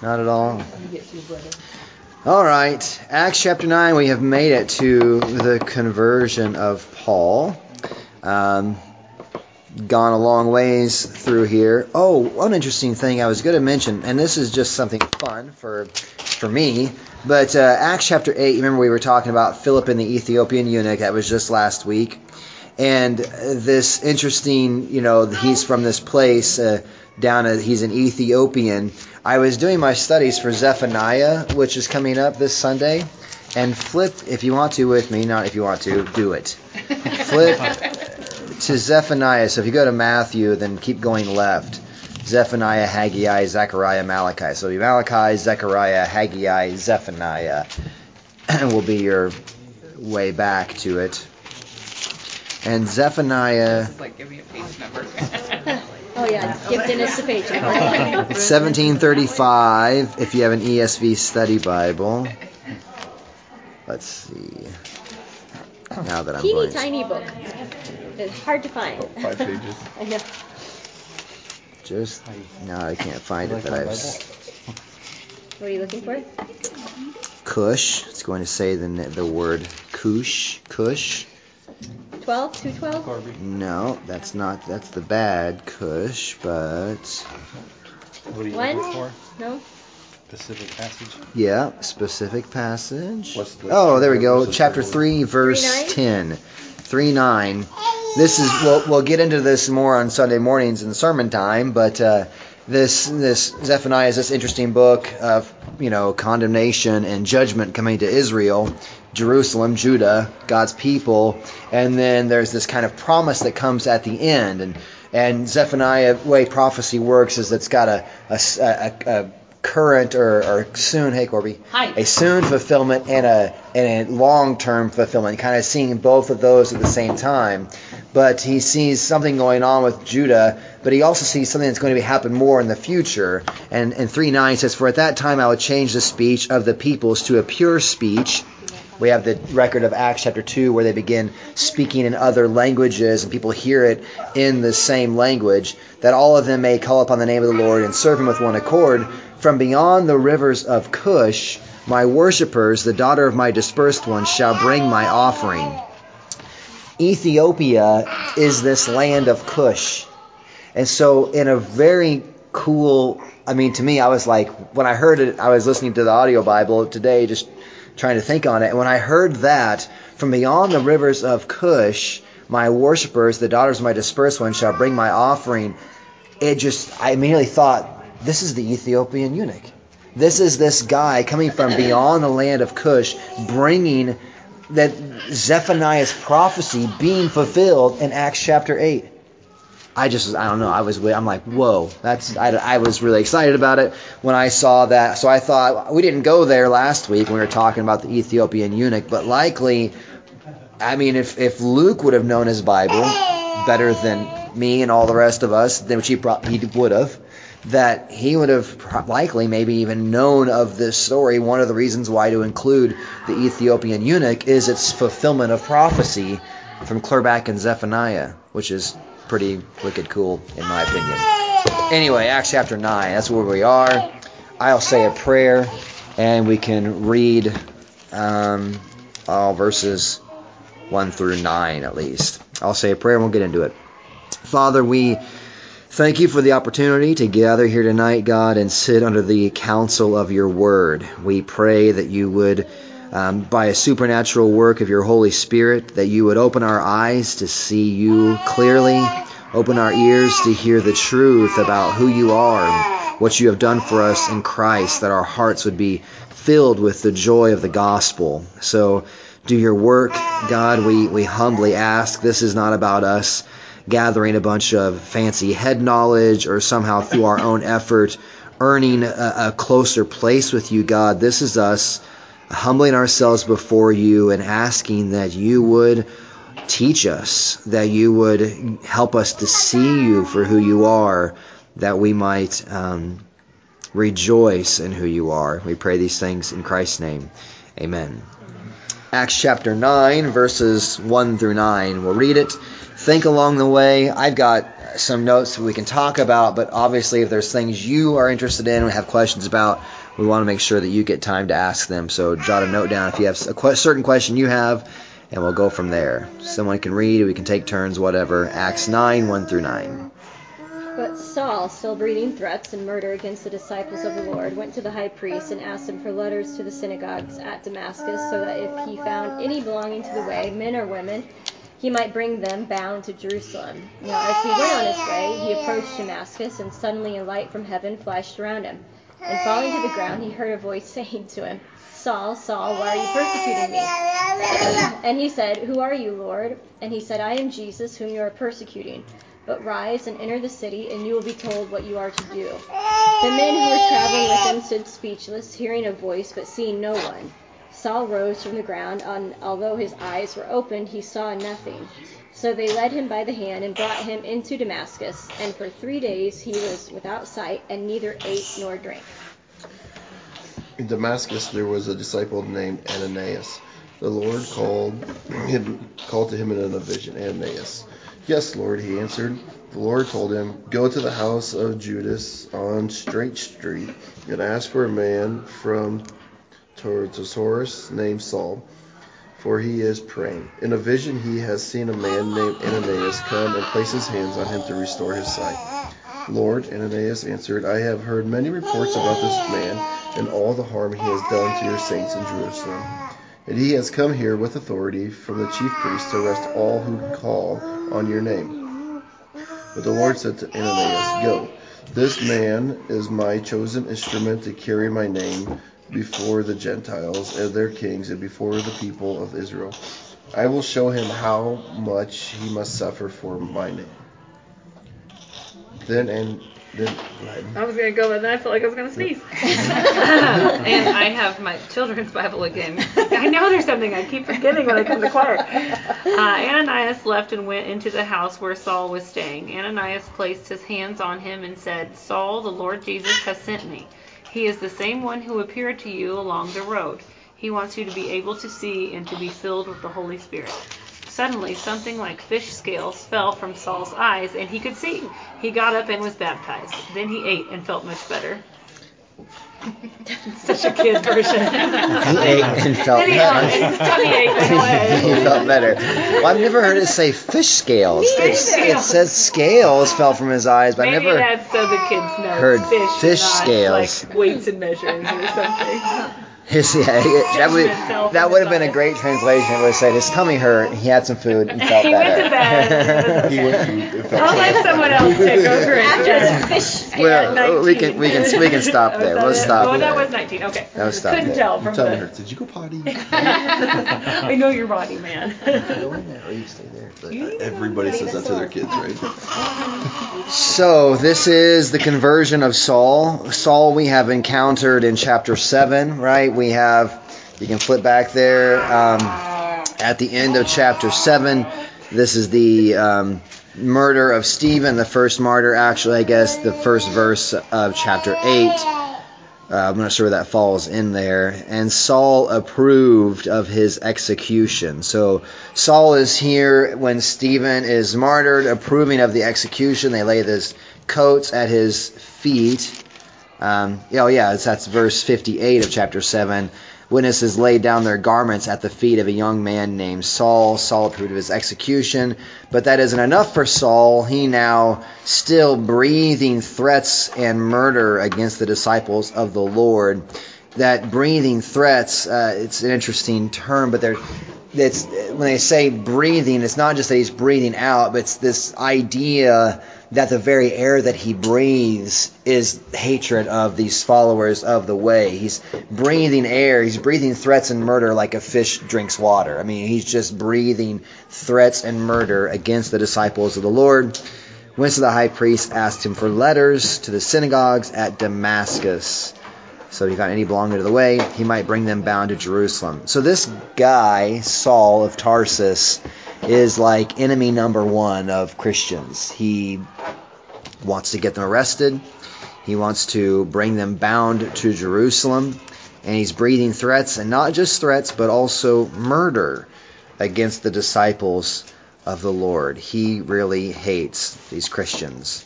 Not at all. All right, Acts chapter 9, we have made it to the conversion of Paul. Um, gone a long ways through here. Oh, one interesting thing I was going to mention, and this is just something fun for for me, but uh, Acts chapter 8, remember we were talking about Philip and the Ethiopian eunuch, that was just last week. And this interesting, you know, he's from this place uh, down, a, he's an Ethiopian. I was doing my studies for Zephaniah, which is coming up this Sunday. And flip, if you want to with me, not if you want to, do it. Flip to Zephaniah. So if you go to Matthew, then keep going left. Zephaniah, Haggai, Zechariah, Malachi. So be Malachi, Zechariah, Haggai, Zephaniah And will be your way back to it. And Zephaniah. like, give me a page number. oh yeah, give Dennis the page number. 1735. If you have an ESV study Bible. Let's see. Now that I'm Teeny going. tiny book. It's hard to find. About five pages. I know. Just no, I can't find it, but I've What are you looking for? Cush. It's going to say the the word Cush. Cush. 12? 212? No, that's not. That's the bad Cush, but What are you One? looking for? No? Specific passage? yeah, specific passage. What's the- Oh, there we go. what's the Chapter three, verse Three nine? ten. Three nine. This is we'll we'll get into this more on Sunday mornings in sermon time, but uh, this this Zephaniah is this interesting book of you know condemnation and judgment coming to Israel, Jerusalem, Judah, God's people, and then there's this kind of promise that comes at the end, and and Zephaniah way prophecy works is it's got a a, a, a current or, or soon hey Corby. Hi. a soon fulfillment and a and a long term fulfillment kind of seeing both of those at the same time. But he sees something going on with Judah but he also sees something that's going to be happen more in the future. And and 3 9 says for at that time I will change the speech of the peoples to a pure speech we have the record of Acts chapter 2 where they begin speaking in other languages and people hear it in the same language, that all of them may call upon the name of the Lord and serve him with one accord. From beyond the rivers of Cush, my worshippers, the daughter of my dispersed ones, shall bring my offering. Ethiopia is this land of Cush. And so, in a very cool, I mean, to me, I was like, when I heard it, I was listening to the audio Bible today, just trying to think on it. And when I heard that, from beyond the rivers of Cush, my worshippers, the daughters of my dispersed ones, shall bring my offering, it just, I immediately thought, this is the Ethiopian eunuch. This is this guy coming from beyond the land of Cush, bringing that Zephaniah's prophecy being fulfilled in Acts chapter 8. I just, I don't know, I was, I'm like, whoa, that's, I, I was really excited about it when I saw that. So I thought, we didn't go there last week when we were talking about the Ethiopian eunuch, but likely, I mean, if, if Luke would have known his Bible better than me and all the rest of us, then which he, pro- he would have, that he would have likely maybe even known of this story. One of the reasons why to include the Ethiopian eunuch is its fulfillment of prophecy from Clerback and Zephaniah, which is pretty wicked cool in my opinion. Anyway, Acts chapter 9, that's where we are. I'll say a prayer and we can read um, all verses 1 through 9 at least. I'll say a prayer and we'll get into it. Father, we thank you for the opportunity to gather here tonight, God, and sit under the counsel of your word. We pray that you would, um, by a supernatural work of your Holy Spirit, that you would open our eyes to see you clearly, open our ears to hear the truth about who you are what you have done for us in Christ, that our hearts would be filled with the joy of the gospel. So, do your work, God. We, we humbly ask. This is not about us gathering a bunch of fancy head knowledge or somehow through our own effort earning a, a closer place with you, God. This is us humbling ourselves before you and asking that you would teach us, that you would help us to see you for who you are, that we might um, rejoice in who you are. We pray these things in Christ's name. Amen. Acts chapter 9, verses 1 through 9. We'll read it. Think along the way. I've got some notes that we can talk about, but obviously, if there's things you are interested in and have questions about, we want to make sure that you get time to ask them. So jot a note down if you have a certain question you have, and we'll go from there. Someone can read, we can take turns, whatever. Acts 9, 1 through 9. But Saul, still breathing threats and murder against the disciples of the Lord, went to the high priest and asked him for letters to the synagogues at Damascus, so that if he found any belonging to the way, men or women, he might bring them bound to Jerusalem. Now, as he went on his way, he approached Damascus, and suddenly a light from heaven flashed around him. And falling to the ground, he heard a voice saying to him, Saul, Saul, why are you persecuting me? and he said, Who are you, Lord? And he said, I am Jesus, whom you are persecuting. But rise and enter the city, and you will be told what you are to do. The men who were traveling with him stood speechless, hearing a voice, but seeing no one. Saul rose from the ground, and although his eyes were opened, he saw nothing. So they led him by the hand and brought him into Damascus, and for three days he was without sight, and neither ate nor drank. In Damascus there was a disciple named Ananias. The Lord called him called to him in a vision, Ananias. Yes, Lord, he answered. The Lord told him, Go to the house of Judas on Straight Street and ask for a man from Tarsus named Saul, for he is praying. In a vision he has seen a man named Ananias come and place his hands on him to restore his sight. Lord, Ananias answered, I have heard many reports about this man and all the harm he has done to your saints in Jerusalem. And he has come here with authority from the chief priests to arrest all who call on your name. But the Lord said to Ananias, Go. This man is my chosen instrument to carry my name before the Gentiles and their kings and before the people of Israel. I will show him how much he must suffer for my name. Then and then I was gonna go, but then I felt like I was gonna sneeze. and I have my children's Bible again. I know there's something I keep forgetting when I come to choir. Uh, Ananias left and went into the house where Saul was staying. Ananias placed his hands on him and said, Saul, the Lord Jesus has sent me. He is the same one who appeared to you along the road. He wants you to be able to see and to be filled with the Holy Spirit. Suddenly, something like fish scales fell from Saul's eyes, and he could see. He got up and was baptized. Then he ate and felt much better. Such a kid version. He ate and felt Then he, better. and his tummy ache he felt better. Well, I've never heard it say fish scales. Either. it says scales fell from his eyes, but I Maybe never. that's so the kids know heard fish, fish scales. like weights and measurings or something. His, yeah, that would that would have been a great translation. It would have said his tummy hurt. He had some food and felt He went to better. bed. he went and it felt I'll let someone else take over it. After fish well, we can we can we can stop there. We'll that it? stop Oh, that was 19. Okay. That was stop Couldn't there. tell Your from tummy the. hurts. Did you go potty? I know your body, man. Go in there or you stay there. Everybody says that to their kids, right? So this is the conversion of Saul. Saul we have encountered in chapter seven, right? We have you can flip back there um, at the end of chapter seven. This is the um, murder of Stephen, the first martyr. Actually, I guess the first verse of chapter eight. Uh, I'm not sure where that falls in there. And Saul approved of his execution. So Saul is here when Stephen is martyred, approving of the execution. They lay his coats at his feet. Um, oh, yeah, that's verse 58 of chapter 7. Witnesses laid down their garments at the feet of a young man named Saul. Saul approved of his execution. But that isn't enough for Saul. He now still breathing threats and murder against the disciples of the Lord. That breathing threats, uh, it's an interesting term, but they're it's when they say breathing, it's not just that he's breathing out, but it's this idea that the very air that he breathes is hatred of these followers of the way. He's breathing air, he's breathing threats and murder like a fish drinks water. I mean, he's just breathing threats and murder against the disciples of the Lord. Went to the high priest, asked him for letters to the synagogues at Damascus. So if he got any belonging to the way, he might bring them bound to Jerusalem. So this guy, Saul of Tarsus, is like enemy number one of Christians. He wants to get them arrested. He wants to bring them bound to Jerusalem. And he's breathing threats, and not just threats, but also murder against the disciples of the Lord. He really hates these Christians.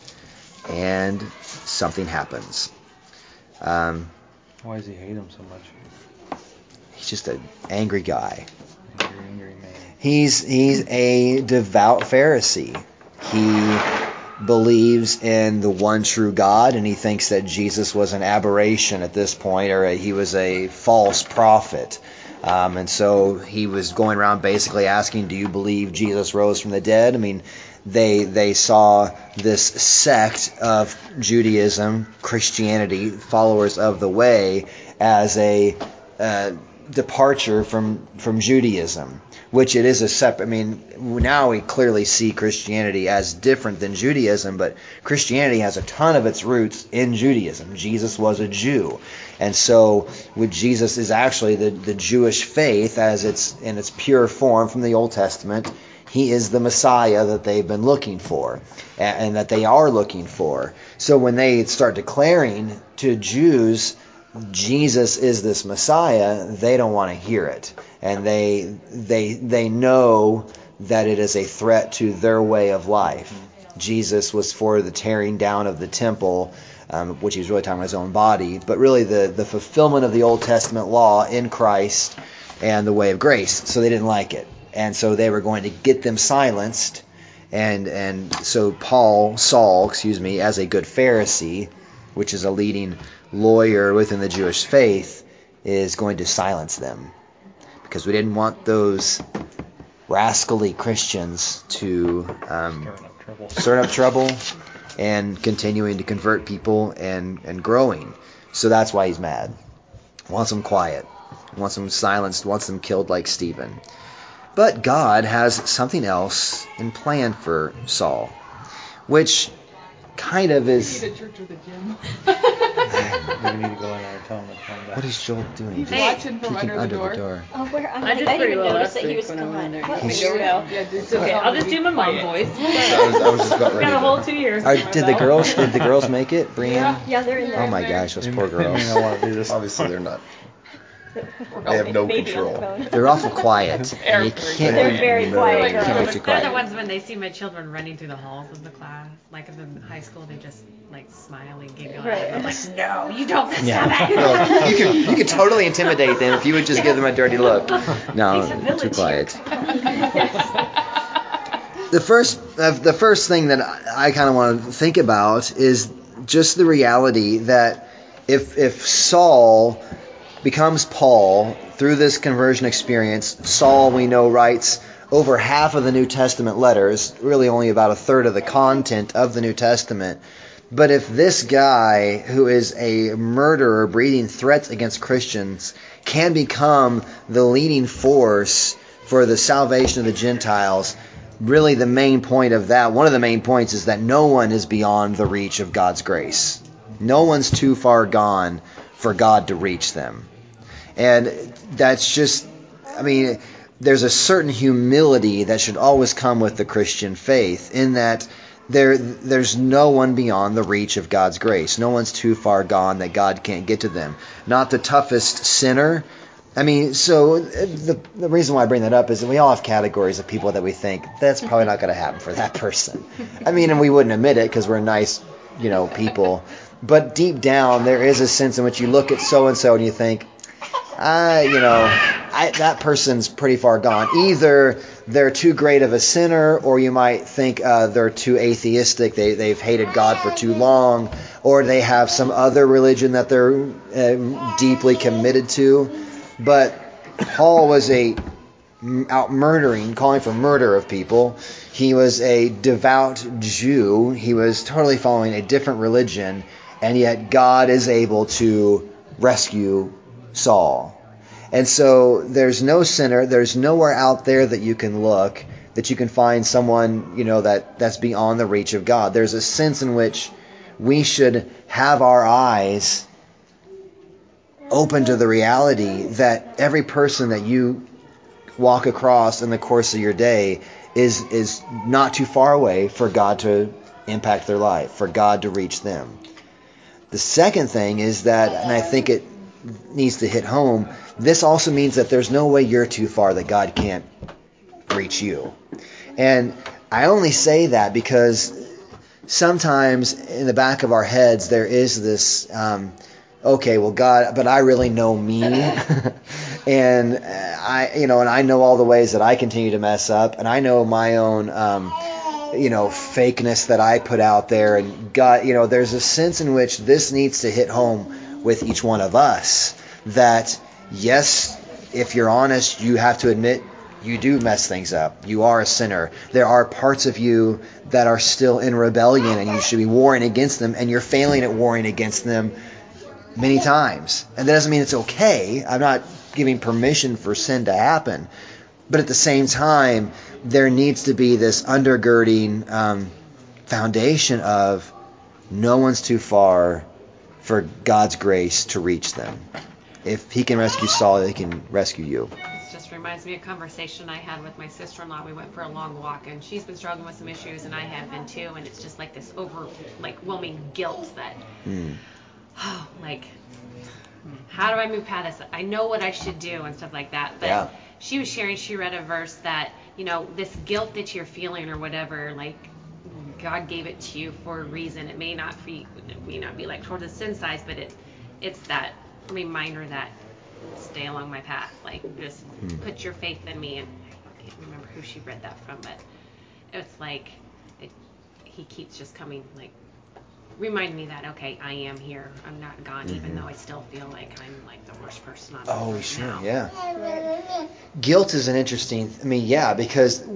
And something happens. Um, Why does he hate him so much? he's just an angry guy. Angry, angry man. He's he's a devout Pharisee. He believes in the one true God, and he thinks that Jesus was an aberration at this point, or he was a false prophet. Um, and so he was going around basically asking, "Do you believe Jesus rose from the dead?" I mean, they they saw this sect of Judaism, Christianity, followers of the way, as a uh, departure from from Judaism, which it is a separate. I mean, now we clearly see Christianity as different than Judaism, but Christianity has a ton of its roots in Judaism. Jesus was a Jew, and so with Jesus is actually the the Jewish faith as it's in its pure form from the Old Testament. He is the Messiah that they've been looking for and, that they are looking for. So when they start declaring to Jews Jesus is this Messiah, they don't want to hear it, and they they they know that it is a threat to their way of life. Jesus was for the tearing down of the temple, um, which he was really talking about his own body, but really the the fulfillment of the Old Testament law in Christ and the way of grace. So they didn't like it, and so they were going to get them silenced. And and so Paul Saul, excuse me, as a good Pharisee, which is a leading lawyer within the Jewish faith is going to silence them because we didn't want those rascally Christians to um, up stir up trouble and continuing to convert people and, and growing. So that's why he's mad. Wants them quiet. Wants them silenced. Wants them killed like Stephen. But God has something else in plan for Saul, which kind of is. a church with a gym. we need to go in there and tell him to come back. What is Joel doing? He's Just watching from peeking under the under door. Oh, where? I'm I like, did I didn't pretty even well notice last that he week was when I went gone. in there. What He's- weirdo. Yeah, dude, It's okay. I'll just do my mom voice. I was, I was just about ready. Got a to- whole two years. Are, under my did the belt. girls did the girls make it? Brienne? Yeah. Yeah, they're in there. Oh my gosh, those poor may- they may girls. not want to do this. Obviously, they're not. They have no Maybe the control. They're awful quiet. And you can't They're be- very No, quiet. like, can't girls. be They're the ones when they see my children running through the halls of the class, like in the high school, they just like smile and giggle. Right. I'm like, no, you don't stop Yeah. it. No, you can you could totally intimidate them if you would just give them a dirty look. No, too quiet. The first uh, the first thing that I, I kind of want to think about is just the reality that if if Saul becomes Paul through this conversion experience, Saul we know writes over half of the New Testament letters, really only about a third of the content of the New Testament. But if this guy, who is a murderer breathing threats against Christians, can become the leading force for the salvation of the Gentiles, really the main point of that, one of the main points is that no one is beyond the reach of God's grace. No one's too far gone for God to reach them. And that's just, I mean, there's a certain humility that should always come with the Christian faith in that there there's no one beyond the reach of God's grace. No one's too far gone that God can't get to them. Not the toughest sinner. I mean, so uh, the, the reason why I bring that up is that we all have categories of people that we think that's probably not going to happen for that person. I mean, and we wouldn't admit it because we're nice, you know, people. But deep down, there is a sense in which you look at so and so and you think, I, you know, I, that person's pretty far gone. Either they're too great of a sinner, or you might think uh, they're too atheistic. They, they've hated God for too long, or they have some other religion that they're uh, deeply committed to. But Paul was a out murdering, calling for murder of people. He was a devout Jew. He was totally following a different religion, and yet God is able to rescue Saul. And so there's no sinner, there's nowhere out there that you can look that you can find someone, you know, that that's beyond the reach of God. There's a sense in which we should have our eyes open to the reality that every person that you walk across in the course of your day is is not too far away for God to impact their life, for God to reach them. The second thing is that, and I think it needs to hit home, this also means that there's no way you're too far that God can't reach you. And I only say that because sometimes in the back of our heads there is this um, okay well god but i really know me and i you know and i know all the ways that i continue to mess up and i know my own um, you know fakeness that i put out there and god you know there's a sense in which this needs to hit home with each one of us that yes if you're honest you have to admit you do mess things up. You are a sinner. There are parts of you that are still in rebellion and you should be warring against them and you're failing at warring against them many times. And that doesn't mean it's okay. I'm not giving permission for sin to happen. But at the same time, there needs to be this undergirding um, foundation of no one's too far for God's grace to reach them. If he can rescue Saul, he can rescue you This just reminds me of a conversation I had with my sister-in-law. We went for a long walk, and she's been struggling with some issues, and I have been too. And it's just like this over, like, whelming guilt that, mm. oh, like, how do I move past this? I know what I should do and stuff like that. But yeah. she was sharing. She read a verse that, you know, this guilt that you're feeling or whatever, like, God gave it to you for a reason. It may not be, it may not be like towards the sin size, but it, it's that reminder that stay along my path. Like just hmm. put your faith in me. And I can't remember who she read that from, but it's like it, he keeps just coming like remind me that okay, I am here. I'm not gone, mm-hmm. even though I still feel like I'm like the worst person on oh, earth. sure, now. yeah. Guilt is an interesting. I mean, yeah, because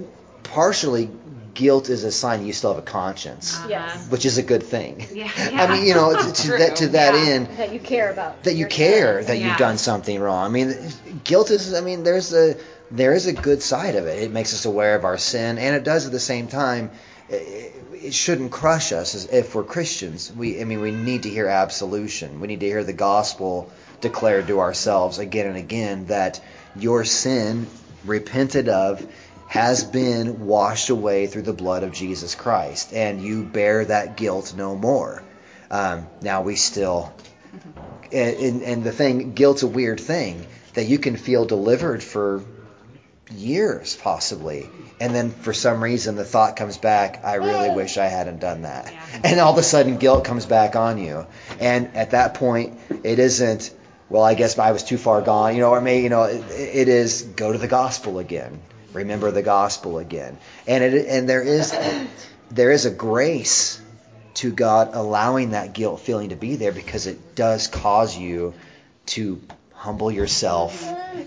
partially guilt is a sign you still have a conscience, uh which is a good thing. Yeah, yeah. I mean, you know, to, to that to that yeah. end, that you care about that you care that yeah. you've done something wrong. I mean, guilt is. I mean, there's a there is a good side of it. It makes us aware of our sin, and it does at the same time. It, it shouldn't crush us as if we're Christians. We, I mean, we need to hear absolution. We need to hear the gospel declared to ourselves again and again that your sin repented of has been washed away through the blood of Jesus Christ, and you bear that guilt no more. Um, now we still, and, and the thing, guilt's a weird thing that you can feel delivered for years possibly. And then for some reason the thought comes back i really wish i hadn't done that. And all of a sudden guilt comes back on you. And at that point it isn't well i guess i was too far gone you know or maybe you know it, it is go to the gospel again. Remember the gospel again. And it, and there is there is a grace to God allowing that guilt feeling to be there because it does cause you to humble yourself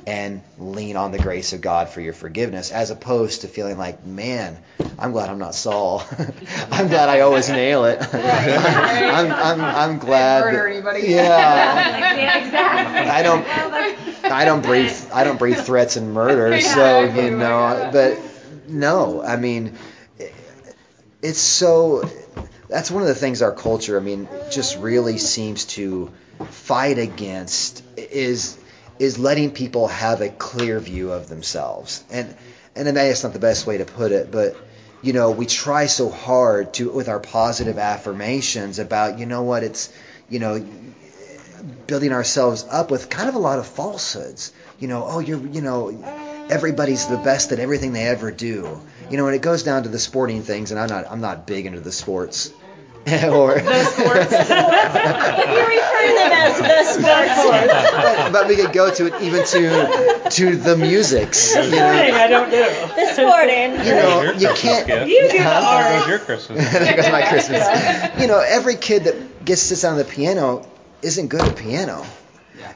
and lean on the grace of God for your forgiveness, as opposed to feeling like, man, I'm glad I'm not Saul. I'm glad I always nail it. I'm, I'm, I'm glad. Murder anybody? Yeah. yeah, exactly. I don't. I don't breathe. I don't breathe threats and murder. So you know, but no, I mean, it's so. That's one of the things our culture, I mean, just really seems to fight against is is letting people have a clear view of themselves. And and maybe that's not the best way to put it, but you know, we try so hard to with our positive affirmations about, you know what, it's you know, building ourselves up with kind of a lot of falsehoods. You know, oh, you're, you know, everybody's the best at everything they ever do. You know, when it goes down to the sporting things, and I'm not, I'm not big into the sports. or the sports. you refer to them as the sports. but, but we could go to it even to to the musics. You know? I don't do. The sporting. You know, you can't. You do the art. There goes your Christmas. there goes my Christmas. You know, every kid that gets to sit on the piano isn't good at piano.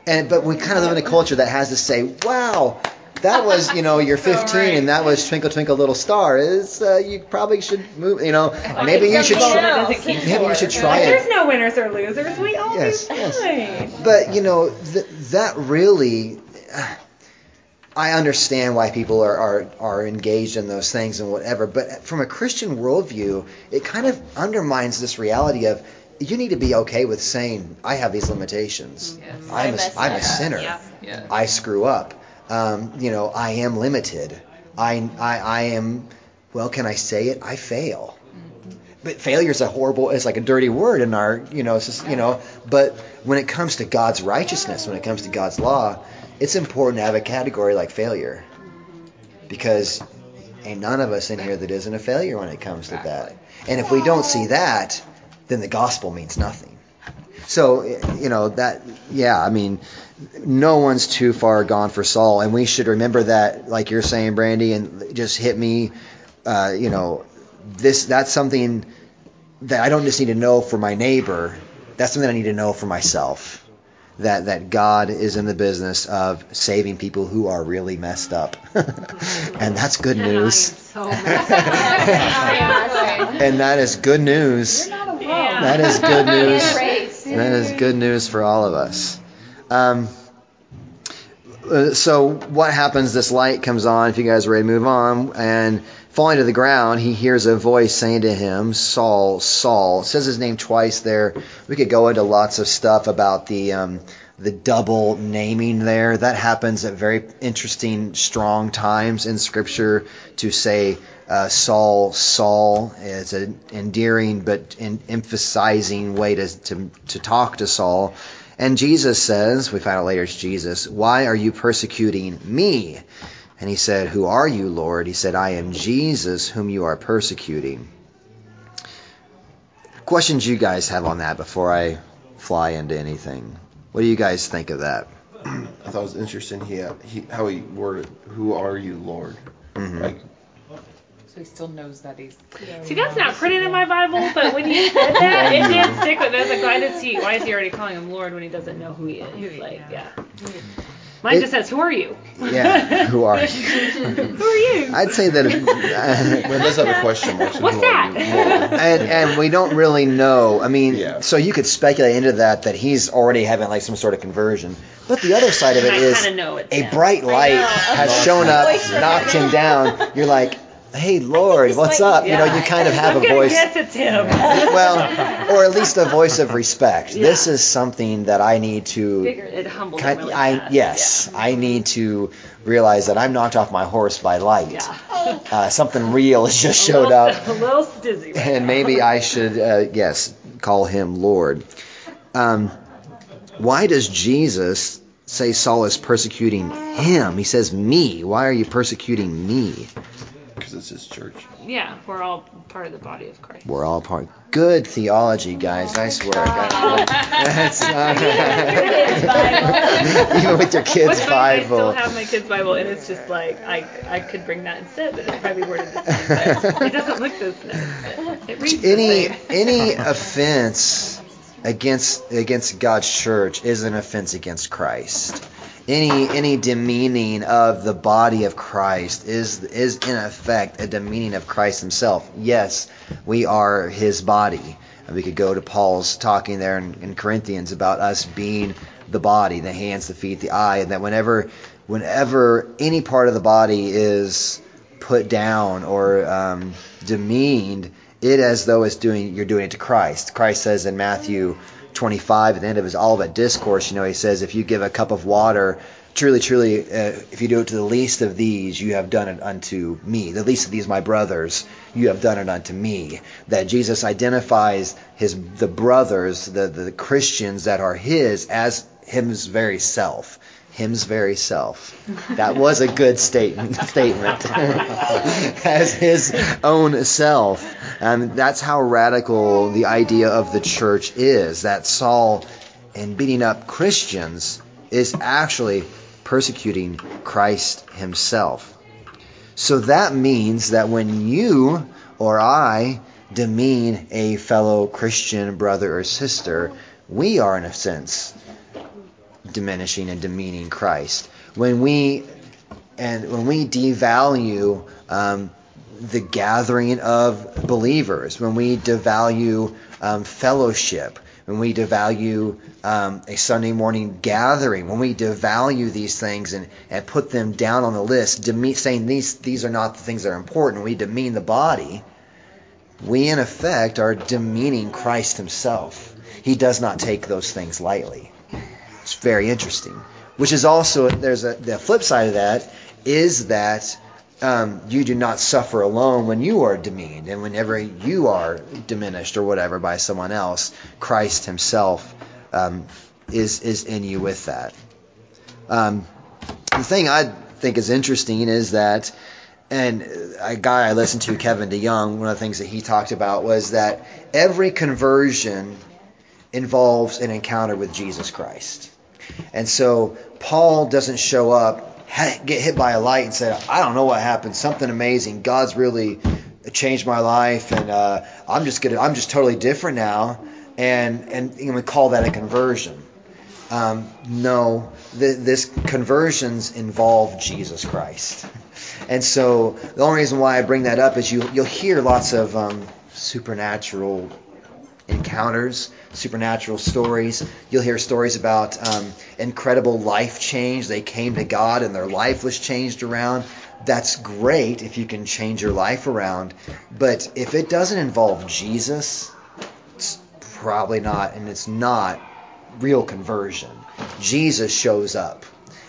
And but we kind of live in a culture that has to say, "Wow, that was you know you're 15 right. and that was Twinkle Twinkle Little Star." Is uh, you probably should move. You know, maybe you should. Try, maybe you should try it. There's no winners or losers. We all yes, do yes. But you know th- that really. Uh, I understand why people are, are, are engaged in those things and whatever, but from a Christian worldview, it kind of undermines this reality of you need to be okay with saying I have these limitations. Yes. I'm a, I'm a sinner. Yeah. Yeah. I screw up. Um, you know, I am limited. I, I I am. Well, can I say it? I fail. But failure is a horrible. It's like a dirty word in our. You know. Just, you know. But when it comes to God's righteousness, when it comes to God's law, it's important to have a category like failure, because ain't none of us in here that isn't a failure when it comes to that. And if we don't see that, then the gospel means nothing. So, you know, that, yeah, I mean, no one's too far gone for Saul. And we should remember that, like you're saying, Brandy, and just hit me, uh, you know, this, that's something that I don't just need to know for my neighbor. That's something I need to know for myself. That, that God is in the business of saving people who are really messed up. and that's good And news. so and that is good news. Yeah. That is good news. That is good news for all of us. Um, uh, so what happens? This light comes on. If you guys are ready to move on, and falling to the ground, he hears a voice saying to him, "Saul, Saul." It says his name twice there. We could go into lots of stuff about the um, the double naming there. That happens at very interesting, strong times in Scripture to say uh, Saul, Saul. It's an endearing but in emphasizing way to, to to talk to Saul. And Jesus says, we find out later it's Jesus, why are you persecuting me? And he said, Who are you, Lord? He said, I am Jesus whom you are persecuting. Questions you guys have on that before I fly into anything? What do you guys think of that? I thought it was interesting. He, he how he worded, "Who are you, Lord?" Mhm. Like So he still knows that he's. See, that's not printed in my Bible, but when you said that, it did stick with me. I was like, why does he? Why is he already calling him Lord when he doesn't know who he is? Who he- like, yeah. yeah. Mine It- just says, "Who are you?" Yeah, who are you? who are you? I'd say that. Uh, well, it does have a question mark. so What's that? and and we don't really know. I mean, Yeah. so you could speculate into that that he's already having like some sort of conversion. But the other side of it I is know it's a him. bright light has shown up, knocked him down. You're like, hey Lord, what's might up? be You know, you kind of have I'm a voice. guess it's him. Well, or at least a voice of respect. Yeah. This is something that I need to Figured it humbled kind, really I fast. yes, I need to realize that I'm knocked off my horse by light. Yeah. Uh, something real has just A showed little, up. A little dizzy. Right and now. maybe I should, uh, yes, call him Lord. Um, why does Jesus say Saul is persecuting him? He says, Me. Why are you persecuting me? Because it's his church. Yeah, we're all part of the body of Christ. We're all part. Good theology, guys. Nice work. That's, uh, even with your kids' What's funny, I still Bible. have my kids' Bible, and it's just like I I could bring that instead, but it's probably worded the same. It doesn't look this nice. It reads Any any offense against against God's church is an offense against Christ. Any any demeaning of the body of Christ is is in effect a demeaning of Christ himself. Yes, we are his body. And we could go to Paul's talking there in, in Corinthians about us being the body, the hands, the feet, the eye, and that whenever whenever any part of the body is put down or um, demeaned, it as though it's doing you're doing it to Christ. Christ says in Matthew 25 at the end of his Olivet discourse, you know, he says, if you give a cup of water, truly, truly, uh, if you do it to the least of these, you have done it unto me. The least of these, my brothers, you have done it unto me. That Jesus identifies his the brothers, the the Christians that are his, as him's very self. Him's very self. That was a good statement. statement. As his own self. Um, that's how radical the idea of the church is. That Saul, in beating up Christians, is actually persecuting Christ himself. So that means that when you or I demean a fellow Christian brother or sister, we are, in a sense, diminishing and demeaning Christ. When we and when we devalue um, the gathering of believers, when we devalue um, fellowship, when we devalue um, a Sunday morning gathering, when we devalue these things and, and put them down on the list, deme- saying these these are not the things that are important, we demean the body, we in effect are demeaning Christ Himself. He does not take those things lightly. It's very interesting. Which is also there's a the flip side of that is that um, you do not suffer alone when you are demeaned and whenever you are diminished or whatever by someone else. Christ Himself um, is is in you with that. Um, the thing I think is interesting is that and a guy I listened to, Kevin DeYoung, one of the things that he talked about was that every conversion involves an encounter with Jesus Christ. And so Paul doesn't show up, get hit by a light, and say, I don't know what happened, something amazing. God's really changed my life, and uh, I'm just gonna, I'm just totally different now, and and we call that a conversion. Um, no, th- this conversions involve Jesus Christ. And so the only reason why I bring that up is you you'll hear lots of um, supernatural encounters, supernatural stories. You'll hear stories about um, incredible life change. They came to God and their life was changed around. That's great if you can change your life around. But if it doesn't involve Jesus, it's probably not, and it's not real conversion. Jesus shows up.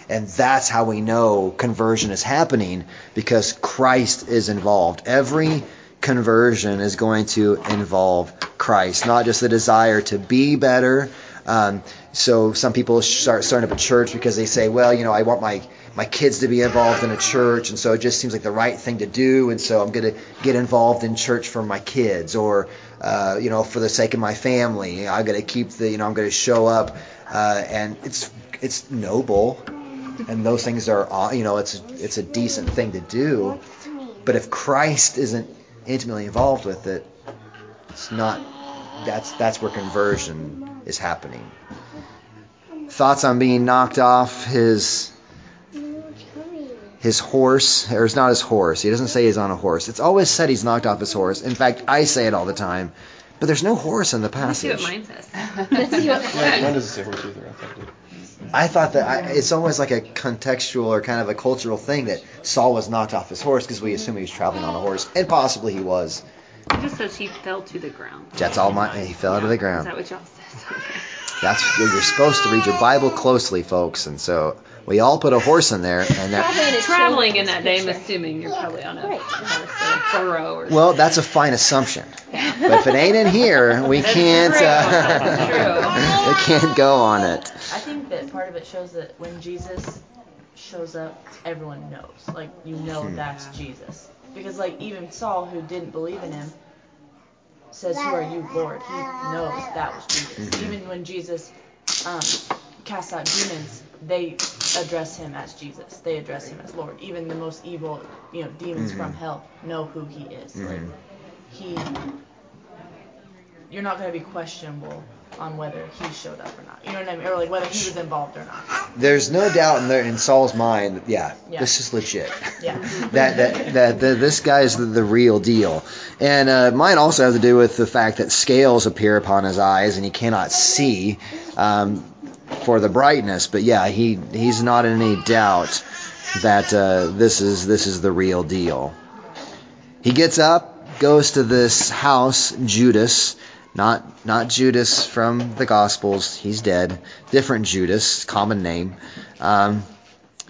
And that's how we know conversion is happening because Christ is involved. Every conversion is going to involve Christ, not just the desire to be better. Um, so some people start starting up a church because they say, well, you know, I want my my kids to be involved in a church, and so it just seems like the right thing to do, and so I'm going to get involved in church for my kids, or uh, you know, for the sake of my family. I'm going to keep the, you know, I'm going to show up, uh, and it's it's noble, and those things are, uh, you know, it's it's a decent thing to do, but if Christ isn't intimately involved with it, it's not. That's that's where conversion is happening. Thoughts on being knocked off his his horse, or it's not his horse. He doesn't say he's on a horse. It's always said he's knocked off his horse. In fact, I say it all the time. But there's no horse in the Let's see what passage. mine says. Let's see what Mine mine doesn't say horse either. I thought it did. I thought that I, it's almost like a contextual or kind of a cultural thing that Saul was knocked off his horse because we assume he was traveling on a horse, and possibly he was. It just says he fell to the ground. That's all my. He fell to the ground. Is that what y'all says? Okay. That's where you're supposed to read your Bible closely, folks, and so we all put a horse in there, and that. Traveling in that day, I'm assuming you're probably on a Right. horse or a burro or Well, that's a fine assumption, but if it ain't in here, we can't. Uh, That's we can't go on it. I think that part of it shows that when Jesus shows up, everyone knows. Like, you know Hmm. that's Jesus. Because, like, even Saul, who didn't believe in him, says, Who are you, Lord? He knows that was Jesus. Mhm. Even when Jesus um, casts out demons, they address him as Jesus. They address him as Lord. Even the most evil, you know, demons Mhm. from hell know who he is. Like, Mhm. he. You're not going to be questionable on whether he showed up or not. You know what I mean? Or like whether he was involved or not. There's no doubt in there in Saul's mind. that, Yeah, Yeah. this is legit. Yeah. that that that, that this guy is the, the real deal. And uh, mine also have to do with the fact that scales appear upon his eyes and he cannot see um, for the brightness. But yeah, he he's not in any doubt that uh, this is this is the real deal. He gets up, goes to this house, Judas. Not not Judas from the Gospels. He's dead. Different Judas, common name. Um,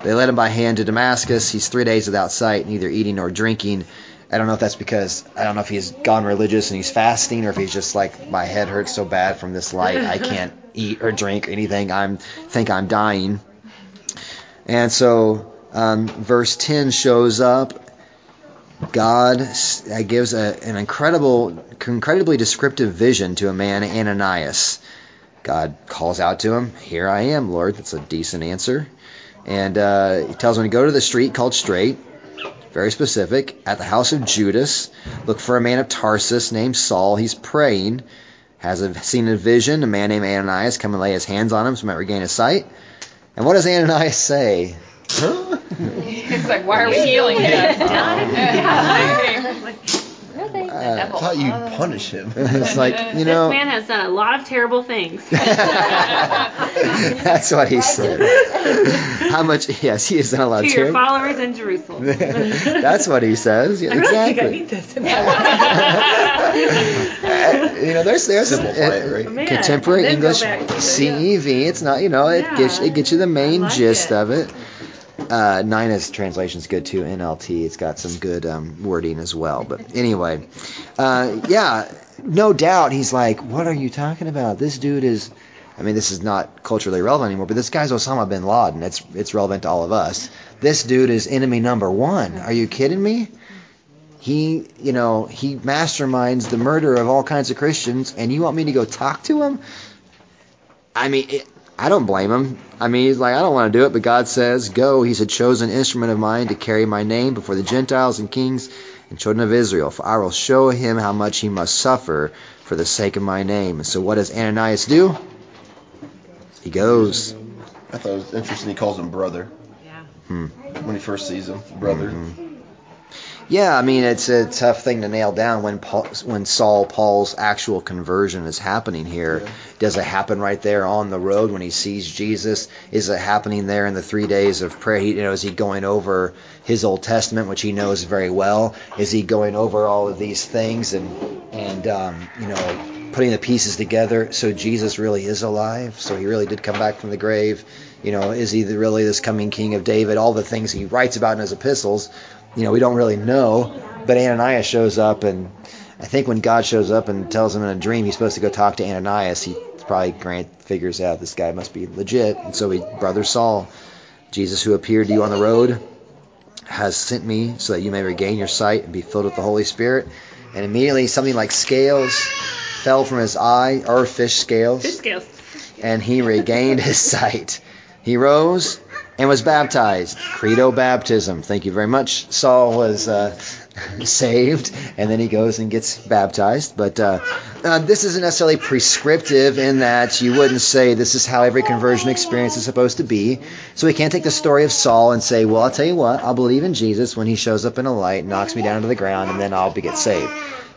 they led him by hand to Damascus. He's three days without sight, neither eating nor drinking. I don't know if that's because I don't know if he's gone religious and he's fasting, or if he's just like my head hurts so bad from this light I can't eat or drink or anything. I'm think I'm dying. And so um, verse 10 shows up. God uh, gives a, an incredible, incredibly descriptive vision to a man, Ananias. God calls out to him, "Here I am, Lord." That's a decent answer. And uh, he tells him to go to the street called Straight, very specific, at the house of Judas. Look for a man of Tarsus named Saul. He's praying. Has a, seen a vision. A man named Ananias come and lay his hands on him so he might regain his sight. And what does Ananias say? It's like, why are we healing him? Yeah. Like, Nothing. Uh, I thought you'd punish him. it's like you know, this know. man has done a lot of terrible things. That's what he said. How much? Yes, he has done a lot to of your terrible. followers in Jerusalem. That's what he says. Yeah, I really think I exactly. need this. Uh, you know, there's there's Simplify it, right? Man, contemporary English back to the- CEV. It's not you know it Yeah, gets it gets you the main like gist it. of it. Uh, Nina's translation's good too. NLT. It's got some good um, wording as well. But anyway, uh, yeah, no doubt he's like, what are you talking about? This dude is I mean, this is not culturally relevant anymore, but this guy's Osama bin Laden. It's it's relevant to all of us. This dude is enemy number one. Are you kidding me? He, you know, he masterminds the murder of all kinds of Christians, and you want me to go talk to him? I mean, it, I don't blame him. I mean, he's like, I don't want to do it, but God says, Go. He's a chosen instrument of mine to carry my name before the Gentiles and kings and children of Israel. For I will show him how much he must suffer for the sake of my name. And so, what does Ananias do? He goes. I thought it was interesting. He calls him brother Yeah. Hmm. when he first sees him. Brother. Mhm. Yeah, I mean it's a tough thing to nail down when Paul, when Saul Paul's actual conversion is happening here. Yeah. Does it happen right there on the road when he sees Jesus? Is it happening there in the three days of prayer? He, you know, is he going over his Old Testament, which he knows very well? Is he going over all of these things and and um, you know putting the pieces together? So Jesus really is alive. So he really did come back from the grave. You know, is he really this coming King of David? All the things he writes about in his epistles you know, we don't really know. But Ananias shows up, and I think when God shows up and tells him in a dream he's supposed to go talk to Ananias, he probably Grant figures out this guy must be legit, and so he, brother Saul, Jesus who appeared to you on the road, has sent me so that you may regain your sight and be filled with the Holy Spirit. And immediately something like scales fell from his eye, or fish scales, Fish scales. and he regained his sight. He rose and was baptized. Credo baptism. Thank you very much. Saul was uh, saved, and then he goes and gets baptized. But uh, uh, this isn't necessarily prescriptive in that you wouldn't say this is how every conversion experience is supposed to be. So we can't take the story of Saul and say, well, I'll tell you what, I'll believe in Jesus when he shows up in a light, knocks me down to the ground, and then I'll be get saved.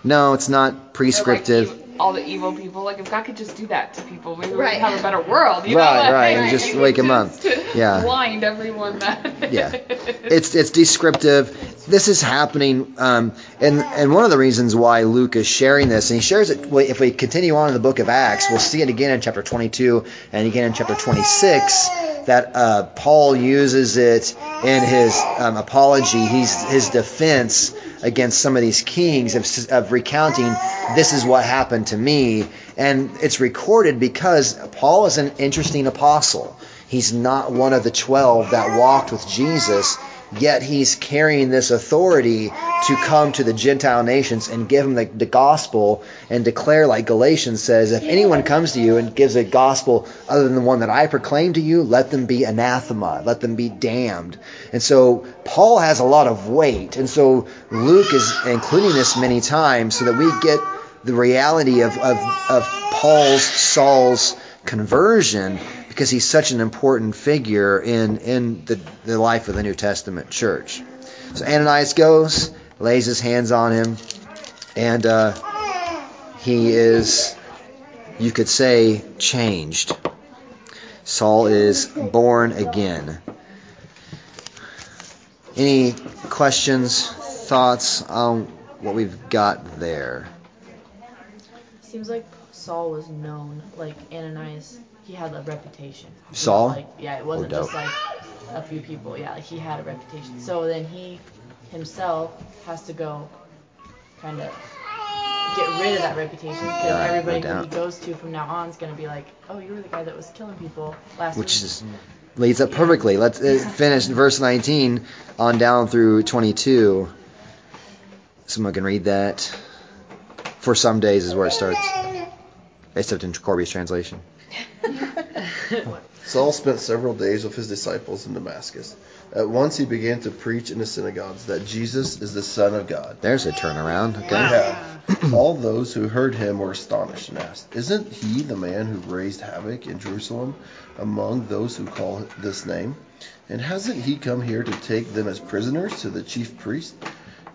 No, it's not prescriptive. Or like, all the evil people. Like if God could just do that to people, we'd have a better world. You Right, know? Like, right, and just wake would wake 'em up. Yeah. Blind everyone that. Yeah. it's it's descriptive. This is happening, um, and and one of the reasons why Luke is sharing this, and he shares it. If we continue on in the book of Acts, we'll see it again in chapter 22 and again in chapter 26 that uh, Paul uses it in his um, apology. He's his defense against some of these kings of, of recounting this is what happened to me, and it's recorded because Paul is an interesting apostle. He's not one of the 12 that walked with Jesus, yet he's carrying this authority to come to the Gentile nations and give them the, the gospel and declare, like Galatians says, if anyone comes to you and gives a gospel other than the one that I proclaim to you, let them be anathema, let them be damned. And so Paul has a lot of weight. And so Luke is including this many times so that we get the reality of, of, of Paul's, Saul's conversion because he's such an important figure in, in the, the life of the New Testament church. So Ananias goes, lays his hands on him, and uh, he is, you could say, changed. Saul is born again. Any questions, thoughts on what we've got there? Seems like Saul was known, like Ananias. He had a reputation. Saul? Like, yeah, it wasn't just like a few people. Yeah, like he had a reputation. So then he himself has to go, kind of get rid of that reputation because Yeah, no everybody who he goes to from now on is gonna be like, oh, you were the guy that was killing people last which week. is leads up perfectly. Let's uh, finish verse 19 on down through 22. Someone can read that. For some days is where it starts, except in Corby's translation. Saul spent several days with his disciples in Damascus. At once he began to preach in the synagogues that Jesus is the Son of God. There's a turnaround. Okay. Yeah. All those who heard him were astonished and asked, Isn't he the man who raised havoc in Jerusalem among those who call this name? And hasn't he come here to take them as prisoners to the chief priest?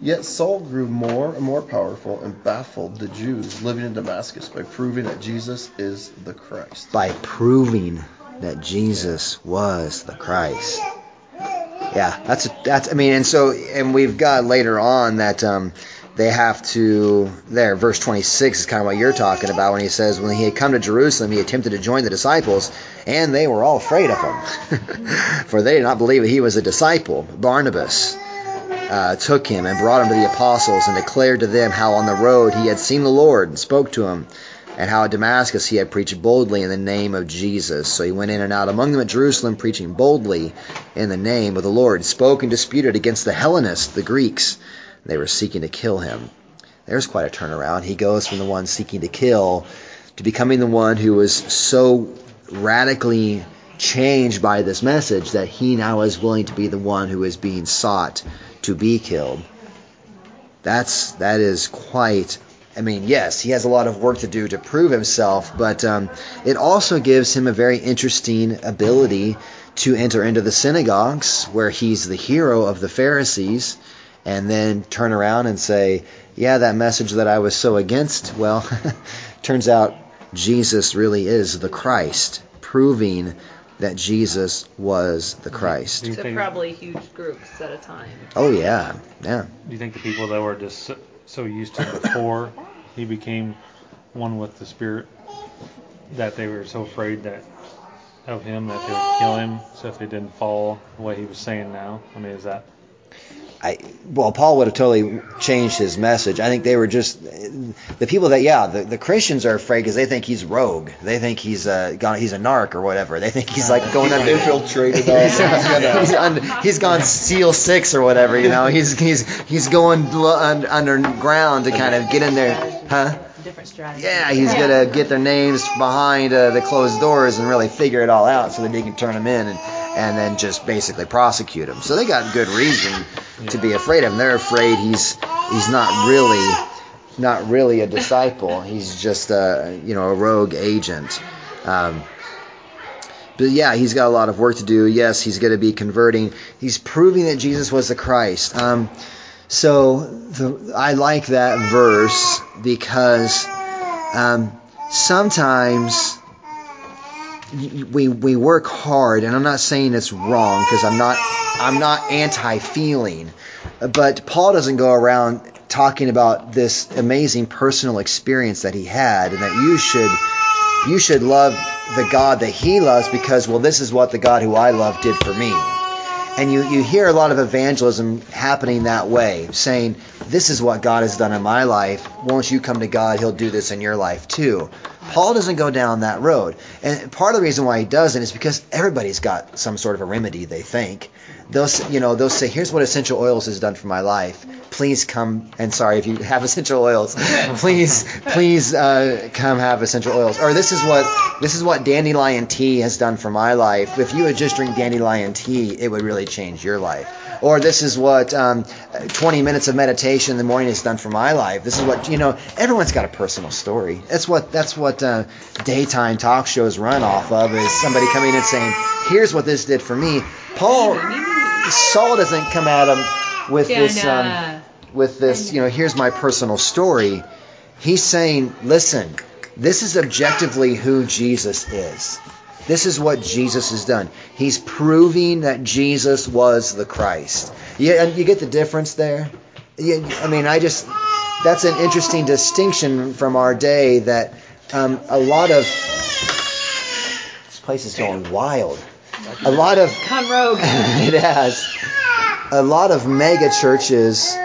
Yet Saul grew more and more powerful and baffled the Jews living in Damascus by proving that Jesus is the Christ. By proving that Jesus was the Christ. Yeah, that's that's. I mean, and so and we've got later on that um, they have to there. Verse 26 is kind of what you're talking about when he says when he had come to Jerusalem, he attempted to join the disciples, and they were all afraid of him, for they did not believe that he was a disciple. Barnabas uh, took him and brought him to the apostles and declared to them how on the road he had seen the Lord and spoke to him and how at Damascus he had preached boldly in the name of Jesus. So he went in and out among them at Jerusalem, preaching boldly in the name of the Lord, spoke and disputed against the Hellenists, the Greeks. They were seeking to kill him. There's quite a turnaround. He goes from the one seeking to kill to becoming the one who was so radically changed by this message that he now is willing to be the one who is being sought to be killed. That's that is quite I mean, yes, he has a lot of work to do to prove himself, but um, it also gives him a very interesting ability to enter into the synagogues where he's the hero of the Pharisees and then turn around and say, Yeah, that message that I was so against, well, turns out Jesus really is the Christ, proving that Jesus was the Christ. Do To think, probably huge groups at a time. Oh, yeah, yeah. do you think the people that were just so, so used to him before he became one with the Spirit that they were so afraid that of him that they would kill him? So if they didn't follow the way he was saying now, I mean, is that I well, Paul would have totally changed his message. I think they were just the people that yeah, the, the Christians are afraid because they think he's rogue. They think he's uh, gone, he's a narc or whatever. They think he's like going under infiltrated all he's, he's, un, he's gone SEAL six or whatever. You know, he's he's he's going lo- un, underground to kind of get in there, huh? Different strategy. Yeah, he's gonna get their names behind uh, the closed doors and really figure it all out so that they can turn them in and and then just basically prosecute him. So they got good reason to be afraid of him. They're afraid he's he's not really not really a disciple. He's just a you know a rogue agent. Um, but yeah, he's got a lot of work to do. Yes, he's going to be converting. He's proving that Jesus was the Christ. Um, so the, I like that verse because um, sometimes we we work hard, and I'm not saying it's wrong because I'm not I'm not anti-feeling, but Paul doesn't go around talking about this amazing personal experience that he had, and that you should you should love the God that he loves because well this is what the God who I love did for me. And you, you hear a lot of evangelism happening that way, saying, This is what God has done in my life. Won't you come to God? He'll do this in your life too. Paul doesn't go down that road. And part of the reason why he doesn't is because everybody's got some sort of a remedy, they think. They'll, you know, they'll say, Here's what essential oils has done for my life. Please come, and sorry if you have essential oils, please, please uh, come have essential oils. Or this is what this is what dandelion tea has done for my life. If you would just drink dandelion tea, it would really change your life. Or this is what um, 20 minutes of meditation in the morning has done for my life. This is what you know. Everyone's got a personal story. That's what that's what uh, daytime talk shows run off of. Is somebody coming in and saying, "Here's what this did for me." Paul Saul doesn't come at him with this um, with this. You know, here's my personal story. He's saying, "Listen, this is objectively who Jesus is." This is what Jesus has done. He's proving that Jesus was the Christ. Yeah, and you get the difference there. Yeah, I mean, I just that's an interesting distinction from our day that um, a lot of this place is going wild. A lot of Con Rogue. it has a lot of mega churches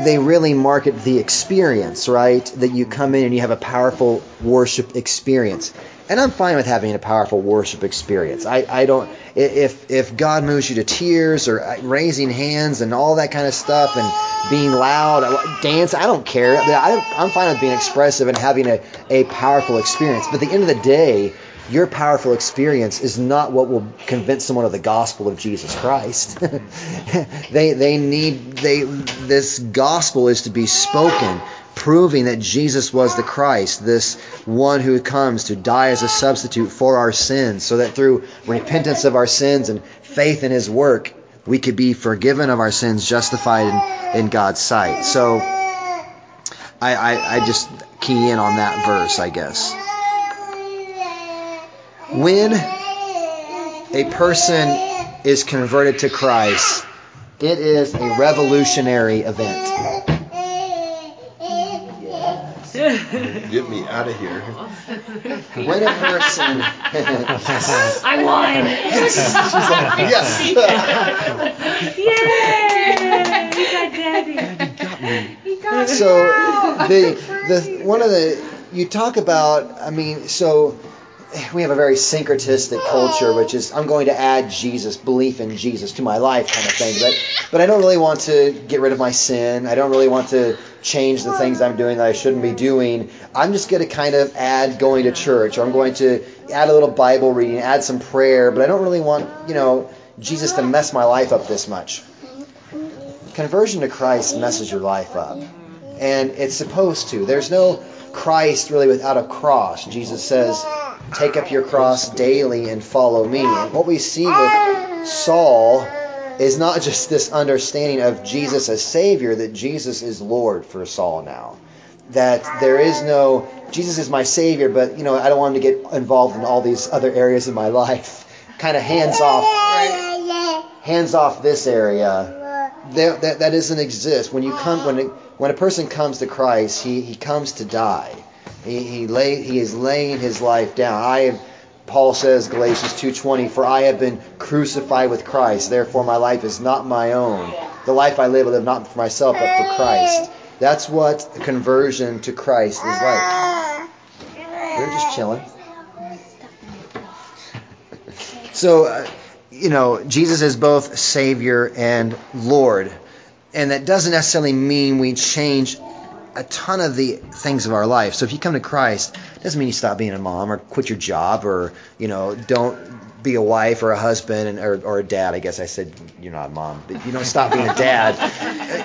they really market the experience, right? That you come in and you have a powerful worship experience. And I'm fine with having a powerful worship experience. I, I don't if if God moves you to tears or uh, raising hands and all that kind of stuff and being loud, uh, dance, I don't care. I, I'm fine with being expressive and having a, a powerful experience. But at the end of the day, your powerful experience is not what will convince someone of the gospel of Jesus Christ. they they need they this gospel is to be spoken proving that Jesus was the Christ, this one who comes to die as a substitute for our sins so that through repentance of our sins and faith in his work we could be forgiven of our sins, justified in, in God's sight. So I, I, I just key in on that verse, I guess. When a person is converted to Christ, it is a revolutionary event. Get me out of here. When a person I won. Yes. Yay! We got Daddy. He got me. So the the one of the you talk about, I mean, so we have a very syncretistic culture, which is I'm going to add Jesus, belief in Jesus to my life kind of thing. But but I don't really want to get rid of my sin. I don't really want to change the things I'm doing that I shouldn't be doing. I'm just going to kind of add going to church, or I'm going to add a little Bible reading, add some prayer. But I don't really want you know Jesus to mess my life up this much. Conversion to Christ messes your life up, and it's supposed to. There's no Christ really without a cross. Jesus says take up your cross daily and follow me. And what we see with Saul is not just this understanding of Jesus as Savior, that Jesus is Lord for Saul now. That there is no, Jesus is my Savior, but, you know, I don't want him to get involved in all these other areas of my life. Kind of hands off, hands off this area. That, that, that doesn't exist. When you come, when, when a person comes to Christ, he, he comes to die. He, he, lay, he is laying his life down. I am, Paul says, Galatians 2.20, For I have been crucified with Christ, therefore my life is not my own. The life I live, I live not for myself, but for Christ. That's what conversion to Christ is like. They're just chilling. So, uh, you know, Jesus is both Savior and Lord. And that doesn't necessarily mean we change a ton of the things of our life. So if you come to Christ, doesn't mean you stop being a mom or quit your job or, you know, don't be a wife or a husband and, or, or a dad. I guess I said you're not a mom, but you don't stop being a dad.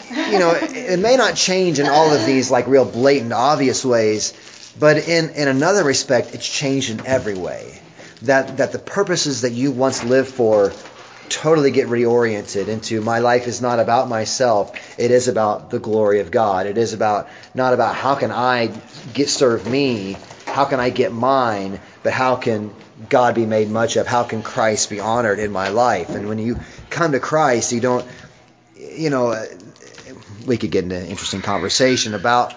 you know, it, it may not change in all of these like real blatant, obvious ways, but in, in another respect, it's changed in every way. That, that the purposes that you once lived for totally get reoriented into my life is not about myself. It is about the glory of God. It is about not about how can I get serve me, how can I get mine, but how can God be made much of? How can Christ be honored in my life? And when you come to Christ, you don't, you know, we could get into an interesting conversation about,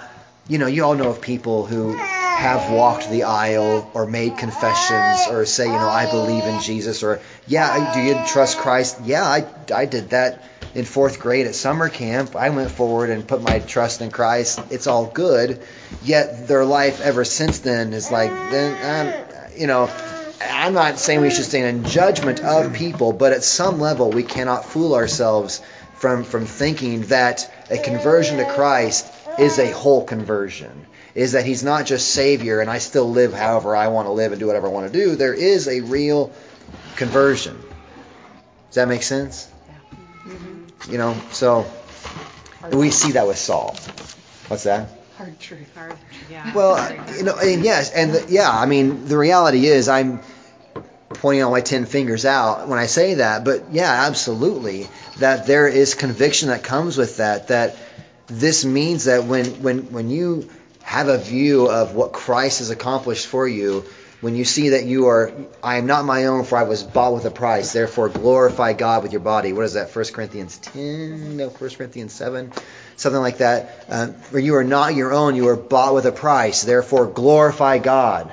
you know, you all know of people who have walked the aisle or made confessions or say, you know, I believe in Jesus or, yeah, do you trust Christ? Yeah, I, I did that in fourth grade at summer camp. I went forward and put my trust in Christ. It's all good. Yet their life ever since then is like, then, um, you know, I'm not saying we should stand in judgment of people, but at some level we cannot fool ourselves from, from thinking that a conversion to Christ is a whole conversion is that he's not just Savior and I still live however I want to live and do whatever I want to do. There is a real conversion. Does that make sense? Yeah. You know, so we see that with Saul. What's that? Hard truth. Hard, yeah. Well, you know, and yes, and the, yeah, I mean, the reality is I'm pointing all my ten fingers out when I say that, but yeah, absolutely, that there is conviction that comes with that. That this means that when when when you have a view of what Christ has accomplished for you, when you see that you are, I am not my own, for I was bought with a price. Therefore, glorify God with your body. What is that? 1 Corinthians 10? No, 1 Corinthians 7? Something like that. Um, you are not your own, you are bought with a price. Therefore, glorify God.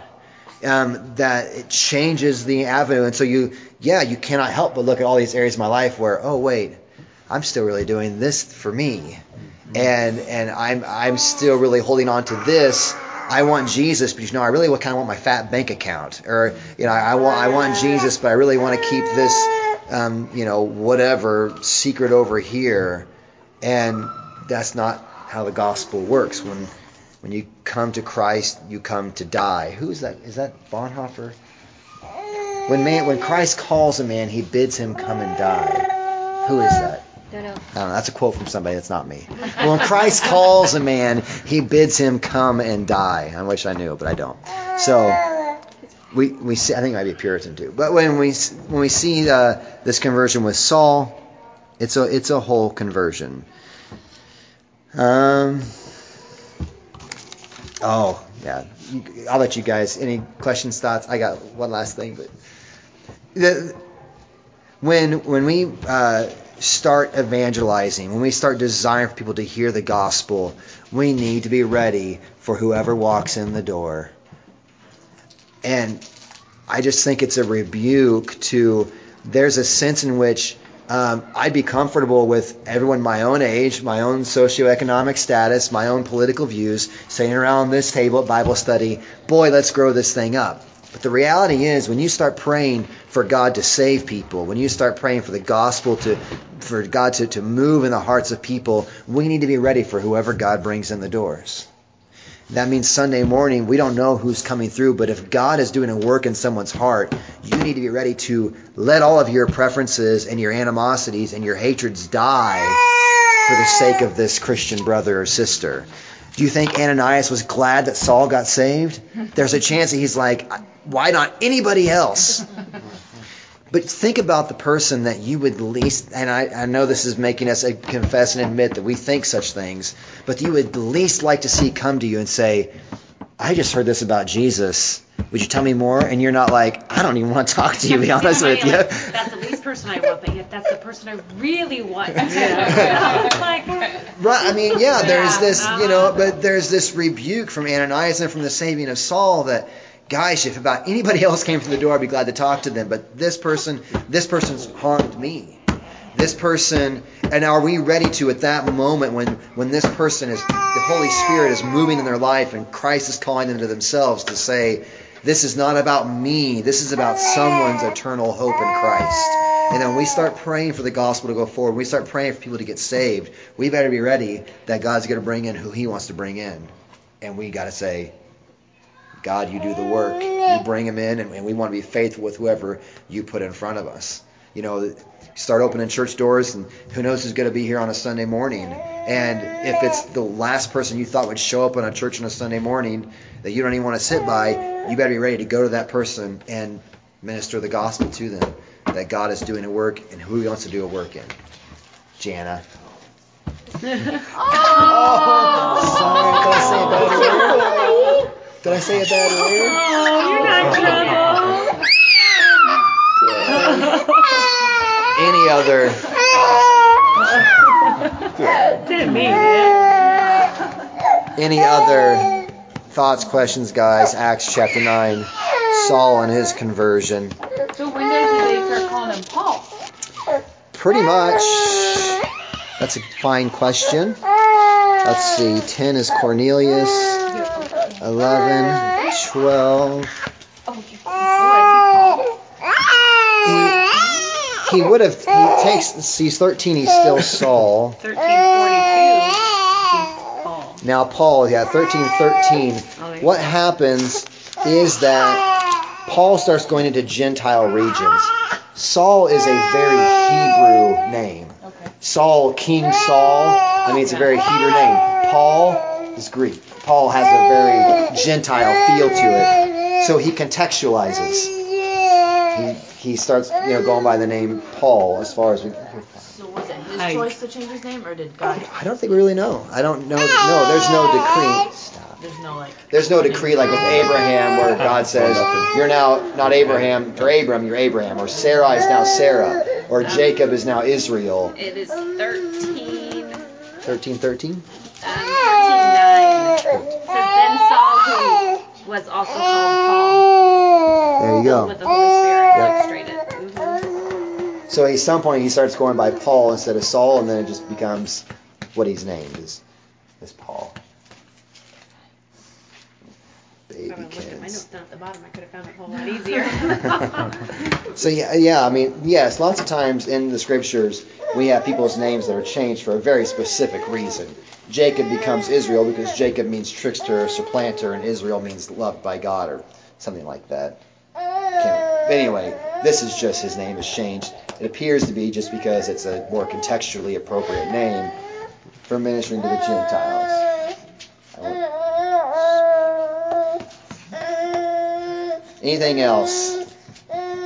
Um, that it changes the avenue. And so you, yeah, you cannot help but look at all these areas of my life where, oh, wait, I'm still really doing this for me. And, and I'm, I'm still really holding on to this. I want Jesus, but you know, I really kind of want my fat bank account, or you know, I want I want Jesus, but I really want to keep this, um, you know, whatever secret over here, and that's not how the gospel works. When when you come to Christ, you come to die. Who is that? Is that Bonhoeffer? When man, when Christ calls a man, he bids him come and die. Who is that? Don't know. I don't know. That's a quote from somebody. That's not me. When Christ calls a man, he bids him come and die. I wish I knew, but I don't. So we we see. I think it might be a Puritan too. But when we when we see uh, this conversion with Saul, it's a it's a whole conversion. Um. Oh yeah. I'll let you guys. Any questions, thoughts? I got one last thing, but the, when when we uh, start evangelizing, when we start desiring for people to hear the gospel, we need to be ready for whoever walks in the door. And I just think it's a rebuke to there's a sense in which um, I'd be comfortable with everyone my own age, my own socioeconomic status, my own political views, sitting around this table at Bible study. Boy, let's grow this thing up. But the reality is, when you start praying for God to save people, when you start praying for the gospel to, for God to, to move in the hearts of people, we need to be ready for whoever God brings in the doors. That means Sunday morning, we don't know who's coming through, but if God is doing a work in someone's heart, you need to be ready to let all of your preferences and your animosities and your hatreds die for the sake of this Christian brother or sister. Do you think Ananias was glad that Saul got saved? There's a chance that he's like, why not anybody else? But think about the person that you would least, and I, I know this is making us confess and admit that we think such things, but you would least like to see come to you and say, I just heard this about Jesus. Would you tell me more? And you're not like, I don't even want to talk to you, to be honest with you. Like, that's the least person I want, but yet that's the person I really want. like, right. I mean, yeah, there's this, you uh-huh. know, but there's this rebuke from Ananias and from the saving of Saul that, gosh, if about anybody else came through the door, I'd be glad to talk to them. But this person, this person's harmed me. This person, and are we ready to at that moment when when this person is the Holy Spirit is moving in their life and Christ is calling them to themselves to say, this is not about me. This is about someone's eternal hope in Christ. And then we start praying for the gospel to go forward, we start praying for people to get saved, we better be ready that God's going to bring in who He wants to bring in. And we got to say, God, you do the work. You bring them in, and, and we want to be faithful with whoever you put in front of us. You know, start opening church doors, and who knows who's going to be here on a Sunday morning. And if it's the last person you thought would show up on a church on a Sunday morning that you don't even want to sit by, you better be ready to go to that person and minister the gospel to them. That God is doing a work and who He wants to do a work in. Jana. oh, sorry, did I say a bad word? Did I say a bad word? Oh, you're not trouble. Any other Didn't mean it. any other thoughts, questions, guys? Acts chapter nine. Saul and his conversion. So when did they start calling him Paul? Pretty much. That's a fine question. Let's see. 10 is Cornelius. 11, 12. He, he would have. He takes. He's 13. He's still Saul. 1342. He's Now Paul, yeah, 13 13. What happens is that Paul starts going into Gentile regions. Saul is a very Hebrew name. Okay. Saul, King Saul. I mean, it's a very Hebrew name. Paul is Greek. Paul has a very Gentile feel to it. So he contextualizes. He, he starts, you know, going by the name Paul as far as we. So was it his choice to change his name, or did God? I don't think we really know. I don't know. No, there's no decree. Stop. There's no like. There's no decree like with Abraham where God says, you're now not Abraham or Abram, you're Abraham. Or Sarai is now Sarah. Or Jacob is now Israel. it is 13, 13, 13? um, 13, 9. Says then Saul, who was also called Paul, There you go. with the Holy Spirit, Yep. illustrated. Mhm. So at some point he starts going by Paul instead of Saul, and then it just becomes what he's named is, is Paul. Baby If I would have looked at my notes down at the bottom, I could have found it a whole lot easier. So yeah, yeah, I mean, yes, lots of times in the scriptures we have people's names that are changed for a very specific reason. Jacob becomes Israel because Jacob means trickster or supplanter, and Israel means loved by God or something like that. Can't, anyway, this is just his name is changed. It appears to be just because it's a more contextually appropriate name for ministering to the Gentiles. I won't- Anything else?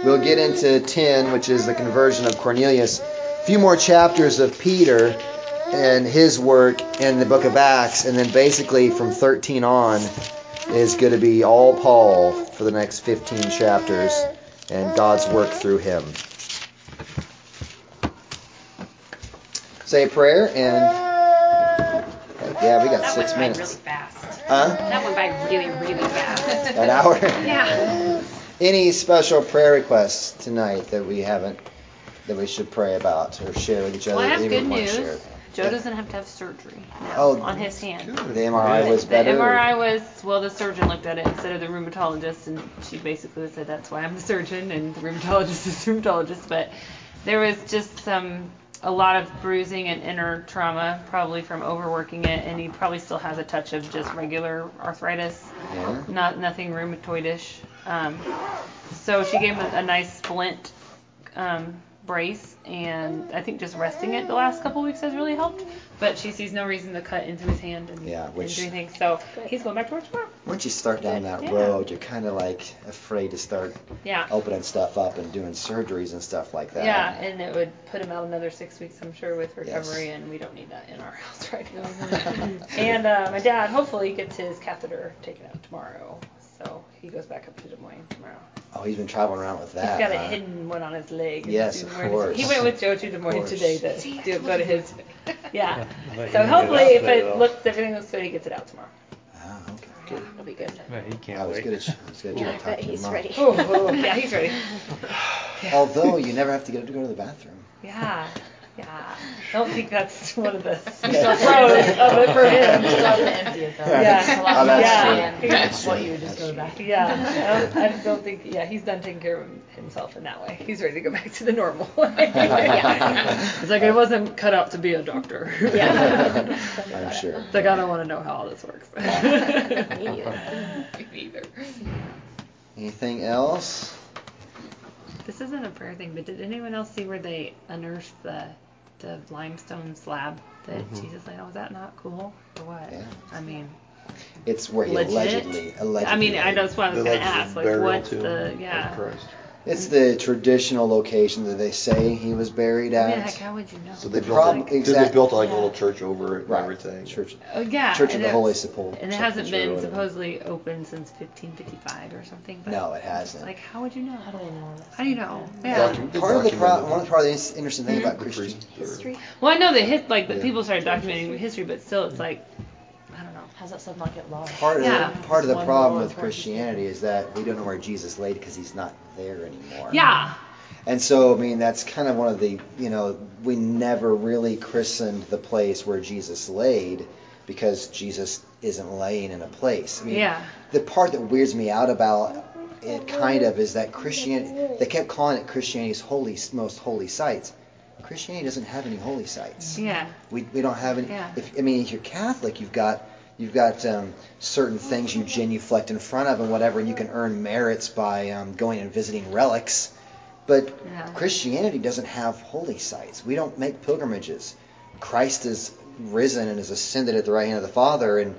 We'll get into 10, which is the conversion of Cornelius. A few more chapters of Peter and his work in the book of Acts, and then basically from 13 on is going to be all Paul for the next 15 chapters and God's work through him. Say a prayer and. Yeah, we got that six went by minutes. really fast. Huh? That went by really, really fast. An hour? Yeah. Any special prayer requests tonight that we haven't that we should pray about or share with each other? Well, I have good would want to news. share? Joe Yeah. doesn't have to have surgery now Oh, on his hand. The MRI was The better. The MRI was well. The surgeon looked at it instead of oh, the rheumatologist, and she basically said that's why I'm the surgeon and the rheumatologist is the rheumatologist. But there was just some a lot of bruising and inner trauma, probably from overworking it, and he probably still has a touch of just regular arthritis, Yeah. not nothing rheumatoidish. Um, so she gave a, a nice splint um, brace, and I think just resting it the last couple weeks has really helped. But she sees no reason to cut into his hand and, Yeah, and do anything. So he's going back to work tomorrow. Once you start down that Yeah. road, you're kind of like afraid to start Yeah. opening stuff up and doing surgeries and stuff like that. Yeah, and it would put him out another six weeks, I'm sure, with recovery, Yes. and we don't need that in our house right now. and uh, my dad, hopefully, gets his catheter taken out tomorrow, so he goes back up to Des Moines tomorrow. Oh, he's been traveling around with that. He's got a huh? hidden one on his leg. Yes, of wearing- course. He went with Joe to Des Moines today to do, go to his. Yeah. But So he hopefully, get if out it though. looks everything looks good, he gets it out tomorrow. Oh, okay. Yeah, it'll be good. But he can't I was wait. gonna, I was gonna try Yeah, to talk bet to your he's mom. ready. Oh, oh, oh yeah, he's ready. Although you never have to get up to go to the bathroom. Yeah, yeah. Don't think that's one of the special pros of it for him. You still have to empty it though. Yeah. It's a lot Oh, that's more true. than That's what true. you would just go back. Yeah, I don't, I just don't think. Yeah, he's done taking care of himself in that way. He's ready to go back to the normal. It's like I wasn't cut out to be a doctor. Yeah. I'm sure. It's like I don't want to know how all this works. Me neither. Me neither. Anything else? This isn't a prayer thing, but did anyone else see where they unearthed the the limestone slab that mm-hmm. Jesus laid on? Was that not cool or what? Yeah. I mean, It's where he legit. allegedly, allegedly. I mean, I know that's why I was The going to alleged ask. Like, what's the of yeah? Christ. It's the traditional location that they say he was buried at. mean, heck, how would you know? So they built, prob- like, 'cause exact- they built like a little church over it and right. everything. Church, Oh yeah, Church of the Holy Sepul- And it hasn't been supposedly open since 1555 or something. But No, it hasn't. Like, how would you know? How do they know? How do you know? Yeah. Docu- part of the pro- documented one part of the interesting thing about the Christian History. Well, I know that his, like the Yeah. people started documenting history, but still, it's like, I don't know. How's that stuff not get lost? part of Yeah. the, part of the problem with Christianity is that we don't know where Jesus laid because he's not there anymore. Yeah. And so, I mean, that's kind of one of the, you know, we never really christened the place where Jesus laid because Jesus isn't laying in a place. I mean, Yeah. The part that weirds me out about it kind of is that Christianity, they kept calling it Christianity's holy, most holy sites. Christianity doesn't have any holy sites. Yeah. We, we don't have any. Yeah. If I mean, if you're Catholic, you've got you've got um, certain things you genuflect in front of and whatever, and you can earn merits by um, going and visiting relics. But Yeah. Christianity doesn't have holy sites. We don't make pilgrimages. Christ is risen and is ascended at the right hand of the Father, and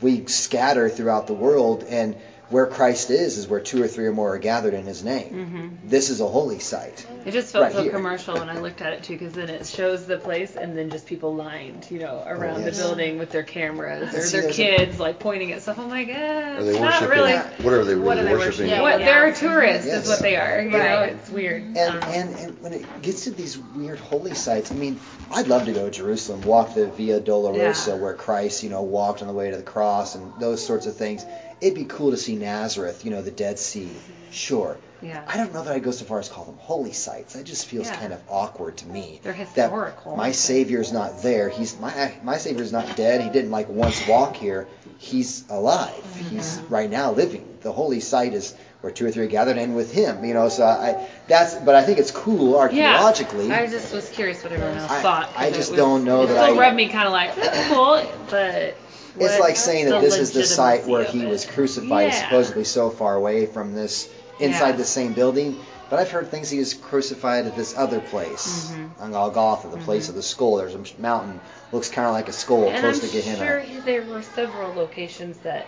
we scatter throughout the world. And where Christ is is where two or three or more are gathered in His name. Mm-hmm. This is a holy site. It just felt Right so here. commercial when I looked at it too, because then it shows the place and then just people lined, you know, around yes. the building with their cameras or See, their there's a- kids like pointing at stuff. I'm like, eh, Are they not worshiping? really. What are they really What are they worshiping? worshiping? Yeah. What Yeah. they're tourists Yes. is what they are. You know, it's weird. And, Um, and and when it gets to these weird holy sites, I mean, I'd love to go to Jerusalem, walk the Via Dolorosa Yeah. where Christ, you know, walked on the way to the cross and those sorts of things. It'd be cool to see Nazareth, you know, the Dead Sea. Sure. Yeah. I don't know that I'd go so far as call them holy sites. That just feels Yeah. kind of awkward to me. They're That historical. my Savior's not there. He's my my Savior's not dead. He didn't like once walk here. He's alive. Mm-hmm. He's right now living. The holy site is where two or three are gathered and with him. You know, so I that's but I think it's cool archaeologically. yeah. I just was curious what everyone else I- thought. I just was- don't know it that still I- rubbed me kind of like that's cool, but. It's like saying that this is the site where he was crucified, Yeah. supposedly so far away from this, inside Yeah. the same building. But I've heard things he was crucified at this other place, Mhm. on Golgotha, the place of the skull. There's a mountain, looks kind of like a skull, And close I'm to Gehenna. sure there were several locations that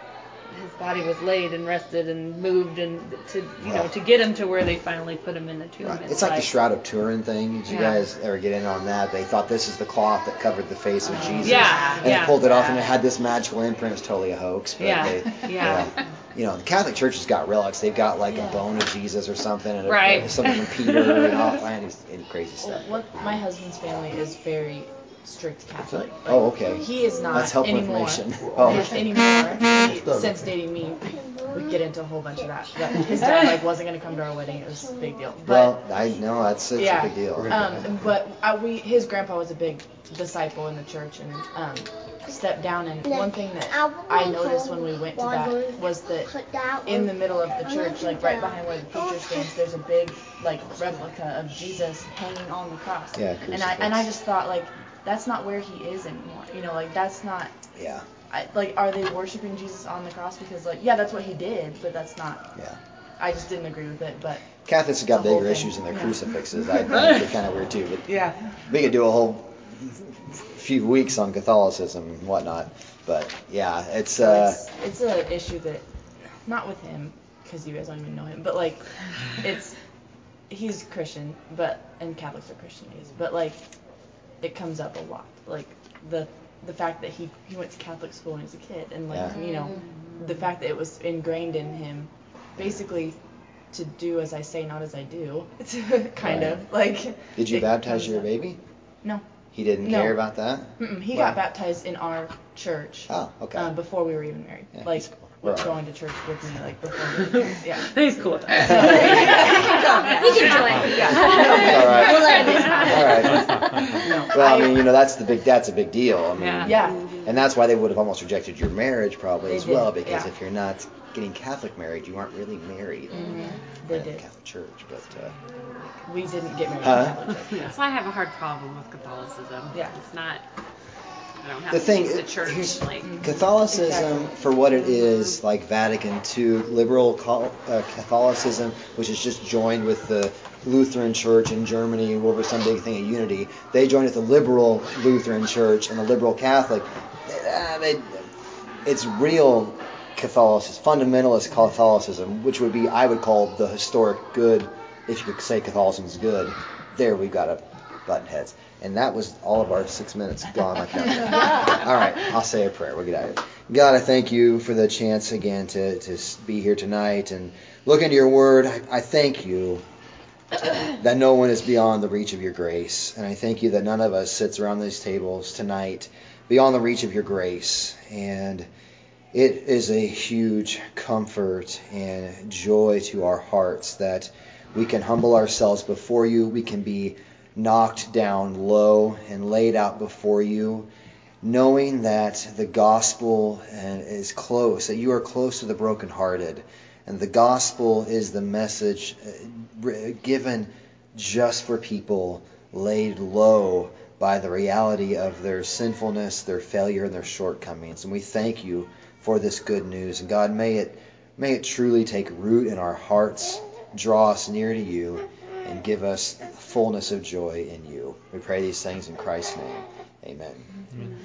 his body was laid and rested and moved and to you know to get him to where they finally put him in the tomb. Right. It's like the Shroud of Turin thing. Did you Yeah. guys ever get in on that? They thought this is the cloth that covered the face of uh, Jesus. Yeah, And yeah. they pulled it off and it had this magical imprint. It was totally a hoax. But Yeah, They, yeah. You know, the Catholic Church has got relics. They've got like Yeah. a bone of Jesus or something, and a- Right. something from Peter, and all and, and crazy Well, stuff. what my husband's family is very strict Catholic. Like, Oh, okay. He is not That's helpful anymore. information. Oh. Anymore. He, since dating me, we get into a whole bunch of that. But his dad like wasn't gonna come to our wedding. It was a big deal. But Well, I know that's it's yeah. a big deal. Um, but I, we, his grandpa was a big disciple in the church and um, stepped down. And one thing that I noticed when we went to that was that in the middle of the church, like right behind where the preacher stands, there's a big like replica of Jesus hanging on the cross. Yeah, And I and I just thought like that's not where he is anymore. You know, like that's not. Yeah, I, like, are they worshiping Jesus on the cross? Because like, yeah, that's what he did, but that's not. yeah. I just didn't agree with it, but Catholics have got bigger issues than their Yeah. crucifixes. I think they're kind of weird too. But yeah. we could do a whole few weeks on Catholicism and whatnot. But yeah, it's So uh, it's, it's an issue that, not with him, because you guys don't even know him, but like, it's, he's Christian, but, and Catholics are Christianese, but like, it comes up a lot. Like, the, the fact that he, he went to Catholic school when he was a kid, and like, Yeah. you know, the fact that it was ingrained in him, basically, to do as I say, not as I do, It's kind Right. of, like. did you baptize your up. baby? No. He didn't No. care about that. Mm-mm, he Wow. got baptized in our church. Oh, okay. Um, before we were even married, Yeah, like he's cool. We're going to church with me, like before. We, yeah. He's cool with that. You can join. All right. We'll let him All right. No, Well, I mean, you know, that's the big that's a big deal. I mean, Yeah. yeah, and that's why they would have almost rejected your marriage probably They as well because yeah. if you're not getting Catholic married, you aren't really married Mm-hmm. they in the did. Catholic Church. But uh, We didn't get married Huh? in Catholic church. That's why I have a hard problem with Catholicism. Yeah. It's not. I don't have the to thing, the church here's like. Catholicism Exactly. for what it is, like Vatican II, liberal uh, Catholicism, which is just joined with the Lutheran Church in Germany over some big thing of unity. They joined with the liberal Lutheran Church and the liberal Catholic. Uh, they, it's real Catholicism, fundamentalist Catholicism, which would be, I would call the historic good, if you could say Catholicism is good. There we've got a button heads. And that was all of our six minutes gone like that. All right, I'll say a prayer. We'll get out of here. God, I thank you for the chance again to, to be here tonight and look into your word. I, I thank you that no one is beyond the reach of your grace. And I thank you that none of us sits around these tables tonight beyond the reach of your grace. And it is a huge comfort and joy to our hearts that we can humble ourselves before you. We can be knocked down low and laid out before you, knowing that the gospel uh, is close, that you are close to the brokenhearted. And the gospel is the message uh, given just for people laid low by the reality of their sinfulness, their failure, and their shortcomings. And we thank you for this good news. And God, may it may it truly take root in our hearts, draw us near to you, and give us fullness of joy in you. We pray these things in Christ's name. Amen. Amen.